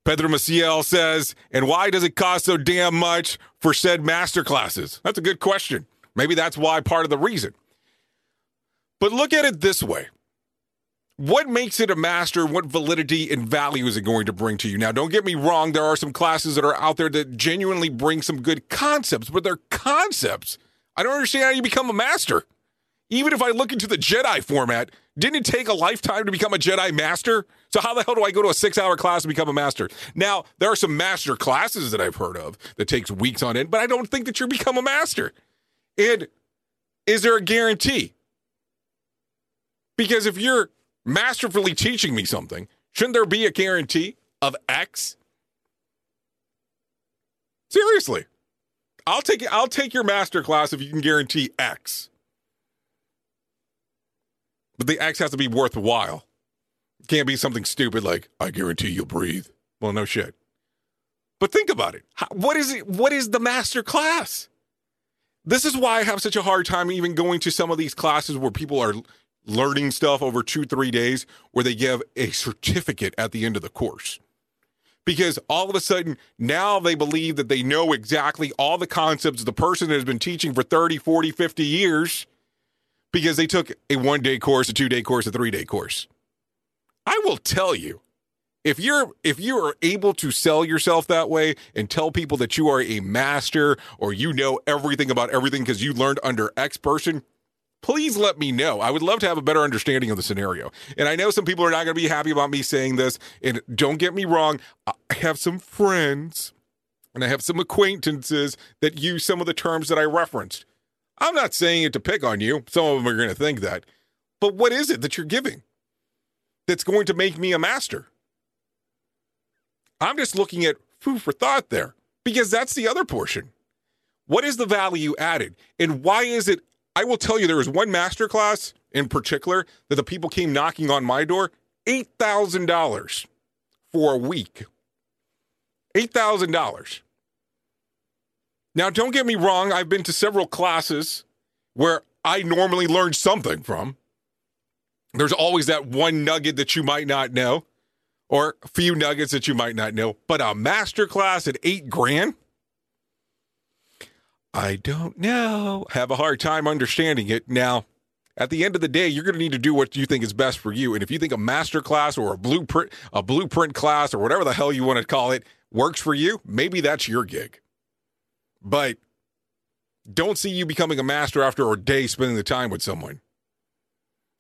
Pedro Maciel says, and why does it cost so damn much for said master classes? That's a good question. Maybe that's why part of the reason. But look at it this way. What makes it a master? What validity and value is it going to bring to you? Now, don't get me wrong, there are some classes that are out there that genuinely bring some good concepts, but they're concepts. I don't understand how you become a master. Even if I look into the Jedi format, didn't it take a lifetime to become a Jedi master? So how the hell do I go to a six-hour class and become a master? Now, there are some master classes that I've heard of that takes weeks on end, but I don't think that you become a master. And is there a guarantee? Because if you're masterfully teaching me something, shouldn't there be a guarantee of X? Seriously. I'll take I'll take your master class if you can guarantee X. But the X has to be worthwhile. It can't be something stupid like I guarantee you'll breathe. Well, no shit. But think about it. How, what is it? What is the master class? This is why I have such a hard time even going to some of these classes where people are learning stuff over two, three days, where they give a certificate at the end of the course. Because all of a sudden, now they believe that they know exactly all the concepts the person has been teaching for 30, 40, 50 years because they took a one day course, a two day course, a three day course. I will tell you, if you're if you are able to sell yourself that way and tell people that you are a master or you know everything about everything because you learned under X person, please let me know. I would love to have a better understanding of the scenario. And I know some people are not going to be happy about me saying this. And don't get me wrong, I have some friends and I have some acquaintances that use some of the terms that I referenced. I'm not saying it to pick on you. Some of them are going to think that. But what is it that you're giving that's going to make me a master? I'm just looking at food for thought there because that's the other portion. What is the value added? And why is it? I will tell you, there was one master class in particular that the people came knocking on my door $8,000 for a week. $8,000. Now, don't get me wrong, I've been to several classes where I normally learn something from. There's always that one nugget that you might not know, or a few nuggets that you might not know. But a master class at eight grand? I don't know. Have a hard time understanding it. Now, at the end of the day, you're going to need to do what you think is best for you. And if you think a master class or a blueprint, a blueprint class or whatever the hell you want to call it works for you, maybe that's your gig. But don't see you becoming a master after a day spending the time with someone.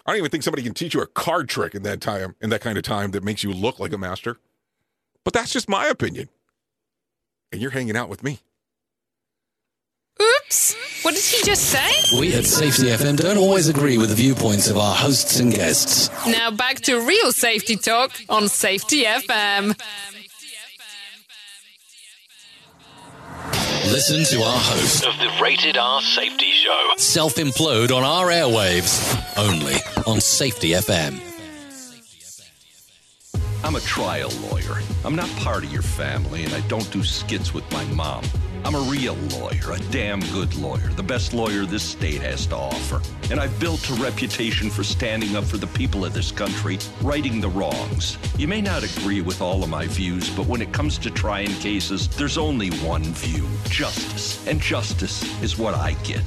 I don't even think somebody can teach you a card trick in that time, in that kind of time that makes you look like a master. But that's just my opinion. And you're hanging out with me. Oops! What did he just say? We at Safety FM don't always agree with the viewpoints of our hosts and guests. Now back to real safety talk on Safety FM. Listen to our host of the Rated R Safety Show. self implode on our airwaves only on Safety FM. I'm a trial lawyer. I'm not part of your family, and I don't do skits with my mom. I'm a real lawyer, a damn good lawyer, the best lawyer this state has to offer. And I've built a reputation for standing up for the people of this country, righting the wrongs. You may not agree with all of my views, but when it comes to trying cases, there's only one view justice. And justice is what I get.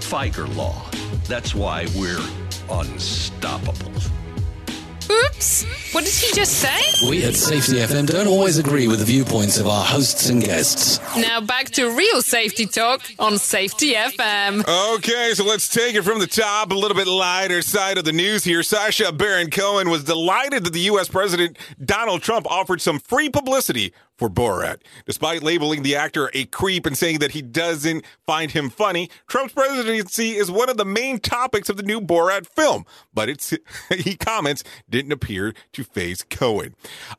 Fieger law. That's why we're unstoppable. Oops! What did he just say? We at Safety FM don't always agree with the viewpoints of our hosts and guests. Now back to real safety talk on Safety FM. Okay, so let's take it from the top, a little bit lighter side of the news here. Sacha Baron Cohen was delighted that the U.S. President Donald Trump offered some free publicity for Borat. Despite labeling the actor a creep and saying that he doesn't find him funny, Trump's presidency is one of the main topics of the new Borat film. But it's (laughs) he comments didn't appear to phase Cohen,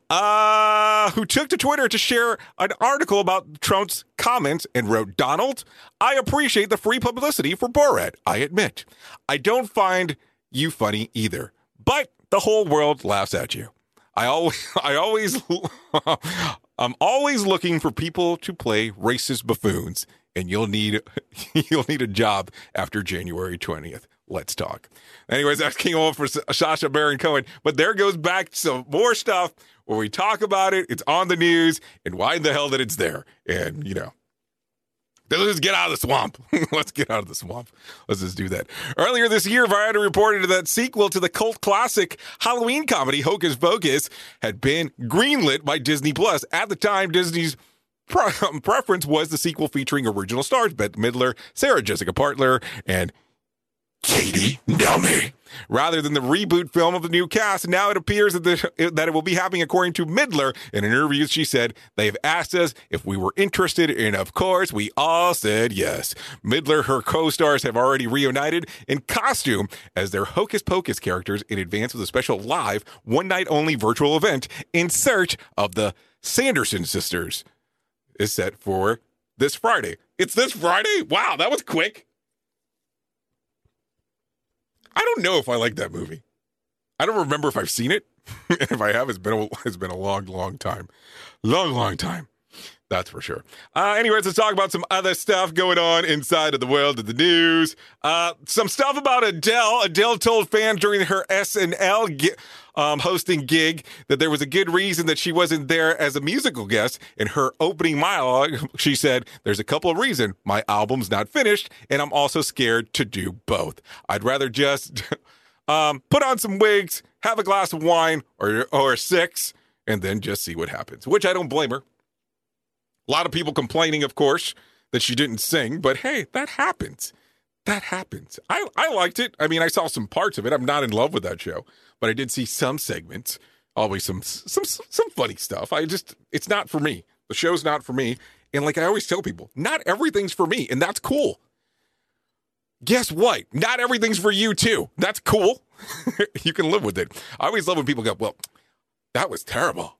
uh, who took to Twitter to share an article about Trump's comments and wrote, "Donald, I appreciate the free publicity for Borat. I admit, I don't find you funny either, but the whole world laughs at you." I always, (laughs) I always, (laughs) I'm always looking for people to play racist buffoons, and you'll need, (laughs) you'll need a job after January 20th. Let's talk. Anyways, that's King Old for Sacha Baron Cohen. But there goes back some more stuff where we talk about it. It's on the news, and why the hell that it's there. And you know, Let's just get out of the swamp. (laughs) Let's get out of the swamp. Let's just do that. Earlier this year, Variety reported that sequel to the cult classic Halloween comedy Hocus Pocus had been greenlit by Disney Plus. At the time, Disney's pre- (laughs) preference was the sequel featuring original stars Bette Midler, Sarah Jessica Parker, and Kathy Najimy. Rather than the reboot film of the new cast, now it appears that, the, that it will be happening according to Midler. In an interview, she said, They have asked us if we were interested, and of course, we all said yes. Midler, her co stars have already reunited in costume as their Hocus Pocus characters in advance of the special live, one night only virtual event in search of the Sanderson sisters. Is set for this Friday. It's this Friday? Wow, that was quick. I don't know if I like that movie. I don't remember if I've seen it. (laughs) if I have, it's been a, it's been a long, long time, long, long time. That's for sure. Uh, anyways, let's talk about some other stuff going on inside of the world of the news. Uh, some stuff about Adele. Adele told fans during her SNL gi- um, hosting gig that there was a good reason that she wasn't there as a musical guest. In her opening monologue, (laughs) she said, There's a couple of reasons. My album's not finished, and I'm also scared to do both. I'd rather just (laughs) um, put on some wigs, have a glass of wine or, or six, and then just see what happens, which I don't blame her. A lot of people complaining, of course, that she didn't sing, but hey, that happens. That happens. I, I liked it. I mean, I saw some parts of it. I'm not in love with that show, but I did see some segments. Always some some some funny stuff. I just it's not for me. The show's not for me. And like I always tell people, not everything's for me, and that's cool. Guess what? Not everything's for you too. That's cool. (laughs) you can live with it. I always love when people go, "Well, that was terrible."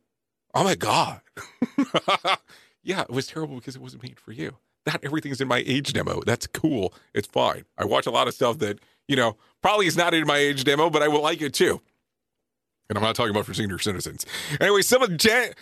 Oh my god. (laughs) yeah, it was terrible because it wasn't made for you. Not everything's in my age demo. That's cool. It's fine. I watch a lot of stuff that, you know, probably is not in my age demo, but I will like it too. And I'm not talking about for senior citizens. Anyway, some of gen-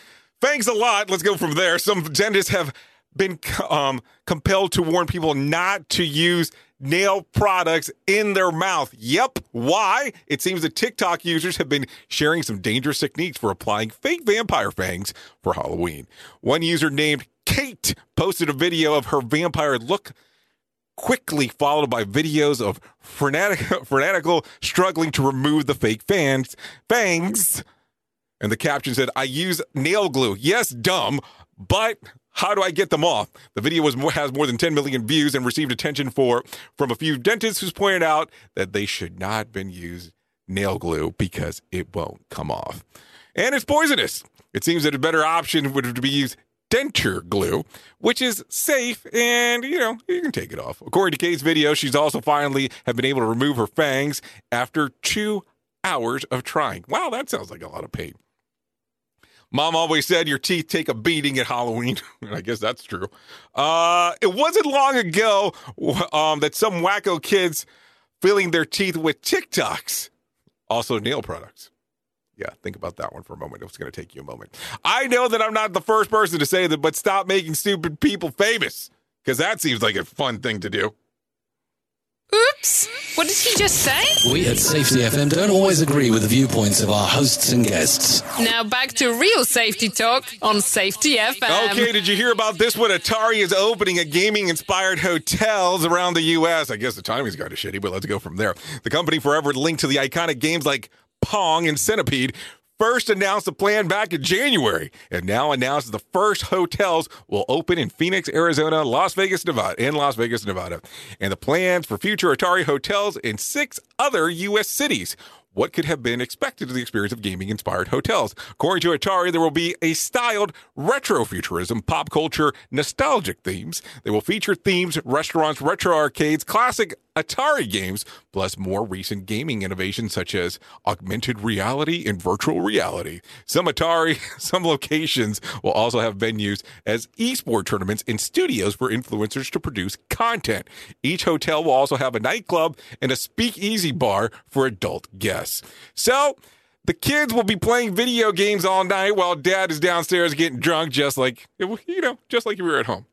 thanks a lot. Let's go from there. Some dentists have been um, compelled to warn people not to use nail products in their mouth. Yep. Why? It seems that TikTok users have been sharing some dangerous techniques for applying fake vampire fangs for Halloween. One user named Kate posted a video of her vampire look quickly followed by videos of frenetic, (laughs) fanatical struggling to remove the fake fans, fangs. And the caption said, I use nail glue. Yes, dumb, but how do I get them off? The video was more, has more than 10 million views and received attention for from a few dentists who's pointed out that they should not have been used nail glue because it won't come off. And it's poisonous. It seems that a better option would be to use denture glue, which is safe and, you know, you can take it off. According to Kate's video, she's also finally have been able to remove her fangs after two hours of trying. Wow, that sounds like a lot of pain. Mom always said your teeth take a beating at Halloween. (laughs) I guess that's true. Uh, it wasn't long ago um, that some wacko kids filling their teeth with TikToks, also nail products. Yeah, think about that one for a moment. It's going to take you a moment. I know that I'm not the first person to say that, but stop making stupid people famous because that seems like a fun thing to do. Oops! What did he just say? We at Safety FM don't always agree with the viewpoints of our hosts and guests. Now back to real safety talk on Safety FM. Okay, did you hear about this one? Atari is opening a gaming inspired hotels around the U.S. I guess the timing's kind of shitty, but let's go from there. The company forever linked to the iconic games like Pong and Centipede first announced the plan back in January and now announced the first hotels will open in Phoenix, Arizona, Las Vegas, Nevada, in Las Vegas, Nevada, and the plans for future Atari hotels in six other U.S. cities. what could have been expected of the experience of gaming inspired hotels. According to Atari, there will be a styled retrofuturism, pop culture, nostalgic themes. They will feature themes, restaurants, retro arcades, classic Atari games, plus more recent gaming innovations such as augmented reality and virtual reality. Some Atari, (laughs) some locations will also have venues as esport tournaments and studios for influencers to produce content. Each hotel will also have a nightclub and a speakeasy bar for adult guests. So, the kids will be playing video games all night while dad is downstairs getting drunk, just like, you know, just like you were at home.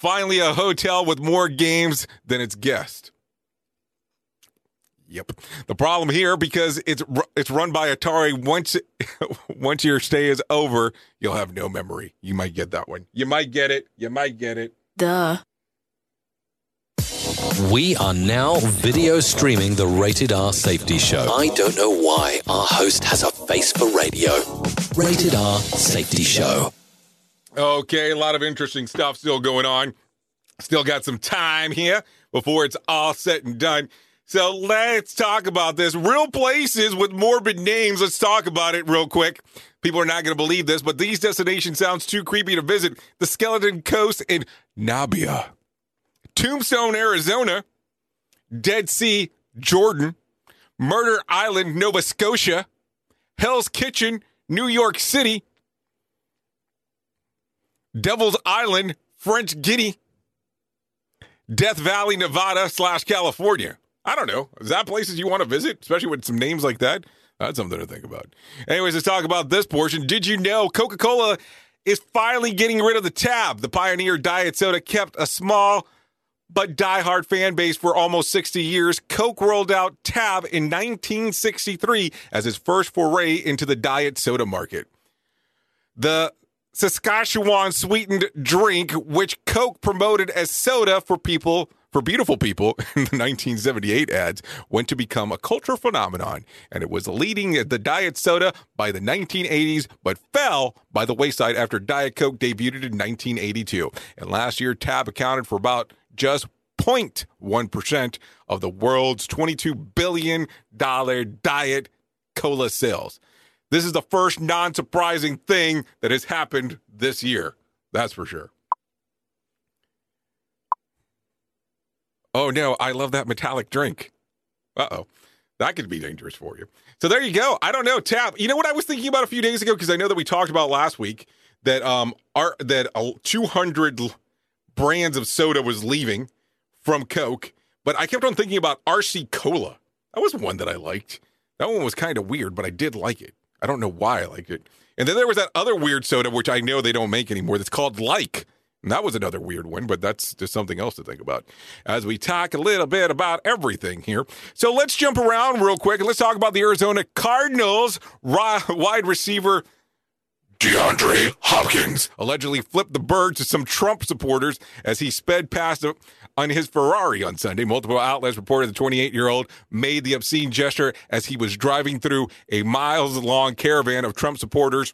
Finally, a hotel with more games than its guest. Yep. The problem here, because it's it's run by Atari. Once (laughs) once your stay is over, you'll have no memory. You might get that one. You might get it. You might get it. Duh. We are now video streaming the Rated R Safety Show. I don't know why our host has a face for radio. Rated R Safety Show. Okay, a lot of interesting stuff still going on. Still got some time here before it's all said and done. So let's talk about this. Real places with morbid names. Let's talk about it real quick. People are not going to believe this, but these destinations sounds too creepy to visit. The Skeleton Coast in Namibia, Tombstone, Arizona, Dead Sea, Jordan, Murder Island, Nova Scotia, Hell's Kitchen, New York City, Devil's Island, French Guinea, Death Valley, Nevada slash California. I don't know. Is that places you want to visit, especially with some names like that? That's something to think about. Anyways, let's talk about this portion. Did you know Coca Cola is finally getting rid of the tab? The Pioneer Diet Soda kept a small but diehard fan base for almost 60 years. Coke rolled out Tab in 1963 as its first foray into the diet soda market. The saccharin sweetened drink, which Coke promoted as soda for people for beautiful people (laughs) in the 1978 ads, went to become a cultural phenomenon, and it was leading the diet soda by the 1980s, but fell by the wayside after Diet Coke debuted in 1982. And last year, Tab accounted for about just 0.1% of the world's $22 billion diet cola sales. This is the first non surprising thing that has happened this year. That's for sure. Oh no, I love that metallic drink. Uh oh. That could be dangerous for you. So there you go. I don't know, Tab. You know what I was thinking about a few days ago because I know that we talked about last week that um our that uh, 200 brands of soda was leaving from Coke, but I kept on thinking about RC Cola. That was one that I liked. That one was kind of weird, but I did like it. I don't know why I liked it. And then there was that other weird soda, which I know they don't make anymore, that's called Like. And that was another weird one, but that's just something else to think about as we talk a little bit about everything here. So let's jump around real quick and let's talk about the Arizona Cardinals wide receiver DeAndre Hopkins allegedly flipped the bird to some Trump supporters as he sped past on his Ferrari on Sunday. Multiple outlets reported the 28 year old made the obscene gesture as he was driving through a miles long caravan of Trump supporters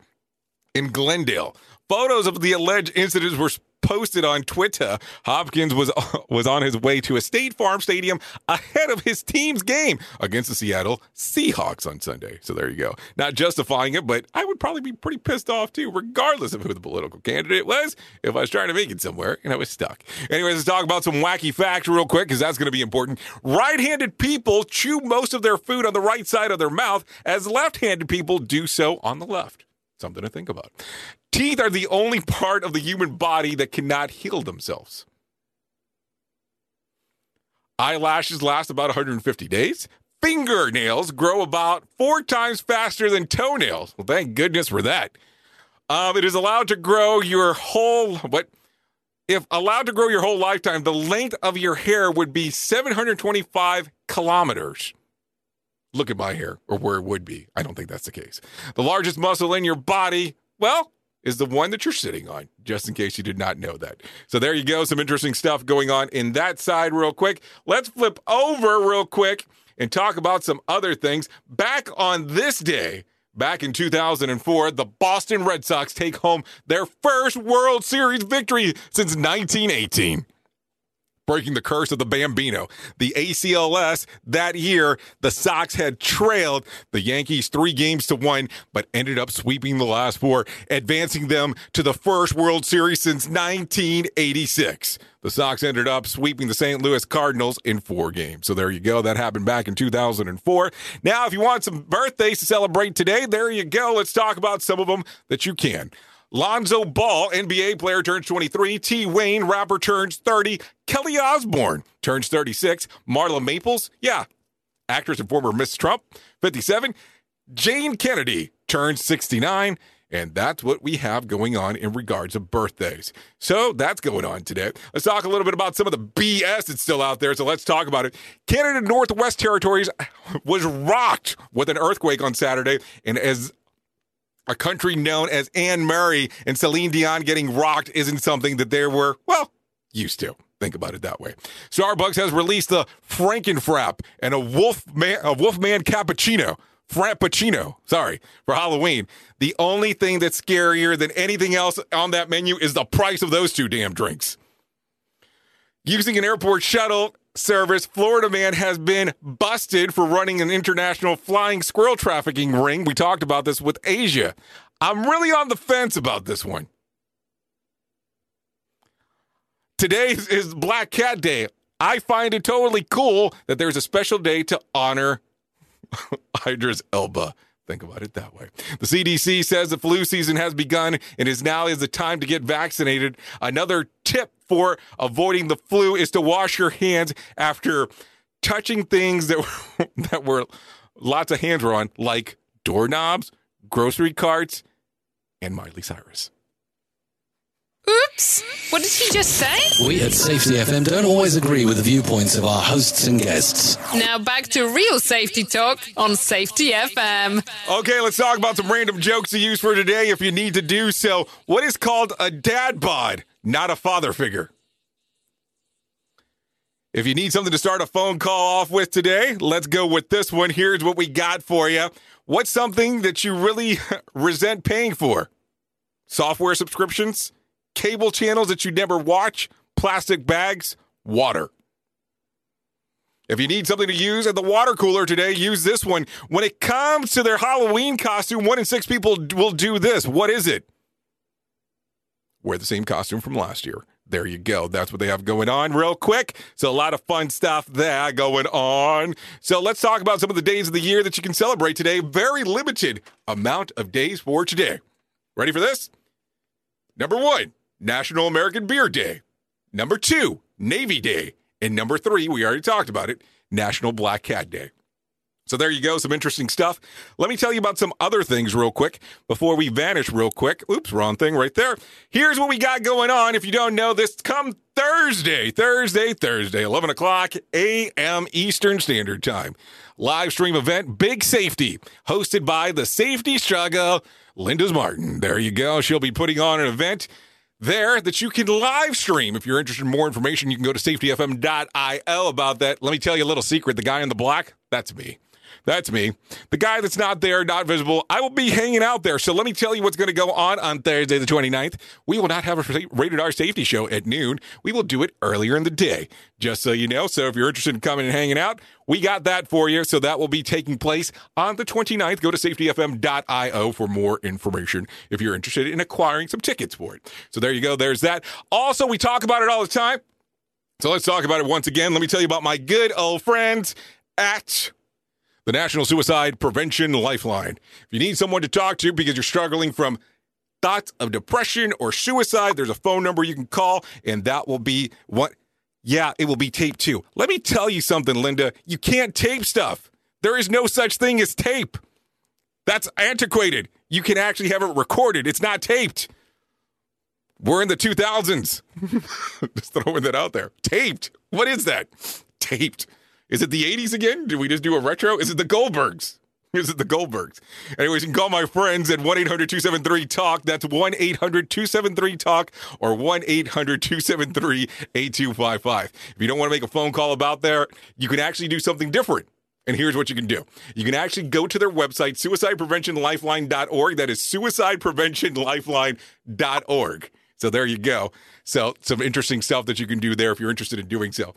in Glendale. Photos of the alleged incidents were posted on Twitter. Hopkins was (laughs) was on his way to a State Farm Stadium ahead of his team's game against the Seattle Seahawks on Sunday. So there you go. Not justifying it, but I would probably be pretty pissed off too, regardless of who the political candidate was, if I was trying to make it somewhere and I was stuck. Anyways, let's talk about some wacky facts real quick because that's going to be important. Right-handed people chew most of their food on the right side of their mouth, as left-handed people do so on the left. Something to think about. Teeth are the only part of the human body that cannot heal themselves. Eyelashes last about 150 days. Fingernails grow about four times faster than toenails. Well, thank goodness for that. Um, it is allowed to grow your whole what? If allowed to grow your whole lifetime, the length of your hair would be 725 kilometers. Look at my hair, or where it would be. I don't think that's the case. The largest muscle in your body, well, is the one that you're sitting on, just in case you did not know that. So there you go. Some interesting stuff going on in that side, real quick. Let's flip over real quick and talk about some other things. Back on this day, back in 2004, the Boston Red Sox take home their first World Series victory since 1918. Breaking the curse of the Bambino. The ALCS that year, the Sox had trailed the Yankees three games to one, but ended up sweeping the last four, advancing them to the first World Series since 1986. The Sox ended up sweeping the St. Louis Cardinals in four games. So there you go. That happened back in 2004. Now, if you want some birthdays to celebrate today, there you go. Let's talk about some of them that you can. Lonzo Ball, NBA player, turns 23. T. Wayne, rapper, turns 30. Kelly Osbourne turns 36. Marla Maples, yeah, actress and former Miss Trump, 57. Jayne Kennedy turns 69. And that's what we have going on in regards to birthdays. So that's going on today. Let's talk a little bit about some of the BS that's still out there. So let's talk about it. Canada Northwest Territories was rocked with an earthquake on Saturday. And as a country known as Anne Murray and Celine Dion getting rocked isn't something that they were, well, used to. Think about it that way. Starbucks has released the Frankenfrap and a Wolfman, a Wolfman cappuccino. Frappuccino, sorry, for Halloween. The only thing that's scarier than anything else on that menu is the price of those two damn drinks. Using an airport shuttle service, Florida man has been busted for running an international flying squirrel trafficking ring. We talked about this with Asia. I'm really on the fence about this one. Today is Black Cat Day. I find it totally cool that there's a special day to honor (laughs) Idris Elba. Think about it that way. The CDC says the flu season has begun and is now is the time to get vaccinated. Another tip for avoiding the flu is to wash your hands after touching things that were, (laughs) that were lots of hands were on, like doorknobs, grocery carts, and Miley Cyrus. Oops! What did he just say? We at Safety FM don't always agree with the viewpoints of our hosts and guests. Now back to real safety talk on Safety FM. Okay, let's talk about some random jokes to use for today if you need to do so. What is called a dad bod, not a father figure? If you need something to start a phone call off with today, let's go with this one. Here's what we got for you. What's something that you really (laughs) resent paying for? Software subscriptions, cable channels that you never watch, plastic bags, water. If you need something to use at the water cooler today, use this one. When it comes to their Halloween costume, one in six people will do this. What is it? Wear the same costume from last year. There you go. That's what they have going on, real quick. So, a lot of fun stuff there going on. So, let's talk about some of the days of the year that you can celebrate today. Very limited amount of days for today. Ready for this? Number one, National American Beer Day. Number two, Navy Day. And number three, we already talked about it, National Black Cat Day. So there you go, some interesting stuff. Let me tell you about some other things real quick before we vanish real quick. Oops, wrong thing right there. Here's what we got going on. If you don't know this, come Thursday, Thursday, Thursday, 11 o'clock a.m. Eastern Standard Time. Live stream event, Big Safety, hosted by the Safety Struggle, Linda's Martin. There you go. She'll be putting on an event there that you can live stream. If you're interested in more information, you can go to safetyfm.io about that. Let me tell you a little secret. The guy in the black, that's me. That's me. The guy that's not there, not visible, I will be hanging out there. So let me tell you what's going to go on on Thursday, the 29th. We will not have a rated R safety show at noon. We will do it earlier in the day, just so you know. So if you're interested in coming and hanging out, we got that for you. So that will be taking place on the 29th. Go to safetyfm.io for more information if you're interested in acquiring some tickets for it. So there you go. There's that. Also, we talk about it all the time. So let's talk about it once again. Let me tell you about my good old friends at the National Suicide Prevention Lifeline. If you need someone to talk to because you're struggling from thoughts of depression or suicide, there's a phone number you can call, and that will be what. Yeah, it will be tape too. Let me tell you something, Linda. You can't tape stuff. There is no such thing as tape. That's antiquated. You can actually have it recorded. It's not taped. We're in the 2000s. (laughs) just throwing that out there. Taped. What is that? Taped. Is it the 80s again? Did we just do a retro? Is it the Goldbergs? Is it the Goldbergs? Anyways, you can call my friends at 1 800 273 TALK. That's 1 800 273 TALK or 1 800 273 8255. If you don't want to make a phone call about there, you can actually do something different. And here's what you can do. You can actually go to their website, suicidepreventionlifeline.org. That is suicidepreventionlifeline.org. So there you go. So some interesting stuff that you can do there if you're interested in doing so.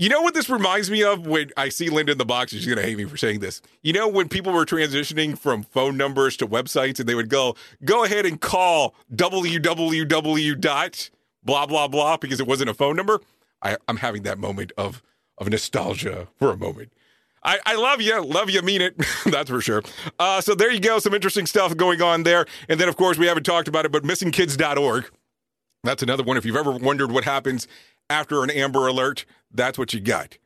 You know what this reminds me of when I see Linda in the box? And she's going to hate me for saying this. You know, when people were transitioning from phone numbers to websites and they would go, go ahead and call www dot blah, blah, blah, because it wasn't a phone number. I, I'm having that moment of, of nostalgia for a moment. I, I love you. Love you. Mean it. (laughs) That's for sure. Uh, so there you go. Some interesting stuff going on there. And then, of course, we haven't talked about it, but missingkids.org. That's another one. If you've ever wondered what happens after an Amber Alert, that's what you got.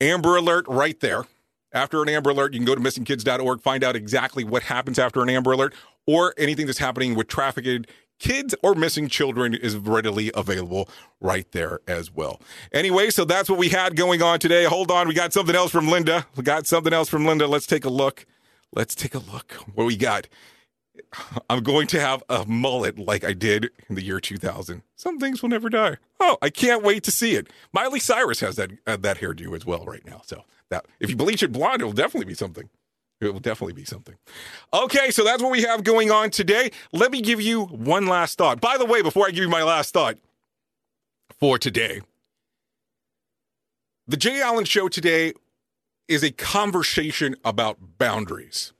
Amber Alert right there. After an Amber Alert, you can go to missingkids.org, find out exactly what happens after an Amber Alert or anything that's happening with trafficked kids or missing children is readily available right there as well. Anyway, so that's what we had going on today. Hold on, we got something else from Linda. We got something else from Linda. Let's take a look. Let's take a look. What we got? (laughs) I'm going to have a mullet like I did in the year 2000. Some things will never die. Oh, I can't wait to see it. Miley Cyrus has that uh, that hairdo as well right now. So that if you bleach it blonde, it'll definitely be something. It will definitely be something. Okay, so that's what we have going on today. Let me give you one last thought. By the way, before I give you my last thought for today, the Jay Allen Show today is a conversation about boundaries.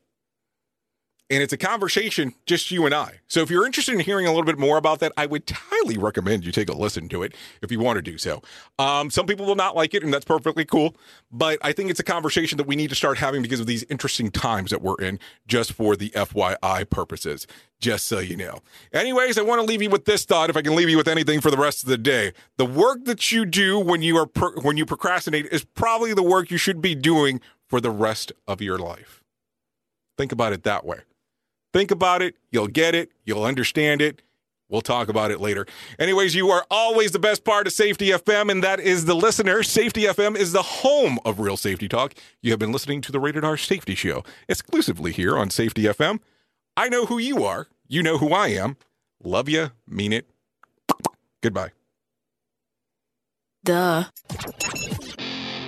And it's a conversation just you and I. So if you're interested in hearing a little bit more about that, I would highly recommend you take a listen to it if you want to do so. Um, some people will not like it, and that's perfectly cool. But I think it's a conversation that we need to start having because of these interesting times that we're in, just for the FYI purposes, just so you know. Anyways, I want to leave you with this thought, if I can leave you with anything for the rest of the day. The work that you do when you are pro- when you procrastinate is probably the work you should be doing for the rest of your life. Think about it that way. Think about it. You'll get it. You'll understand it. We'll talk about it later. Anyways, you are always the best part of Safety FM, and that is the listener. Safety FM is the home of real safety talk. You have been listening to the Rated R Safety Show exclusively here on Safety FM. I know who you are. You know who I am. Love you. Mean it. Goodbye. Duh.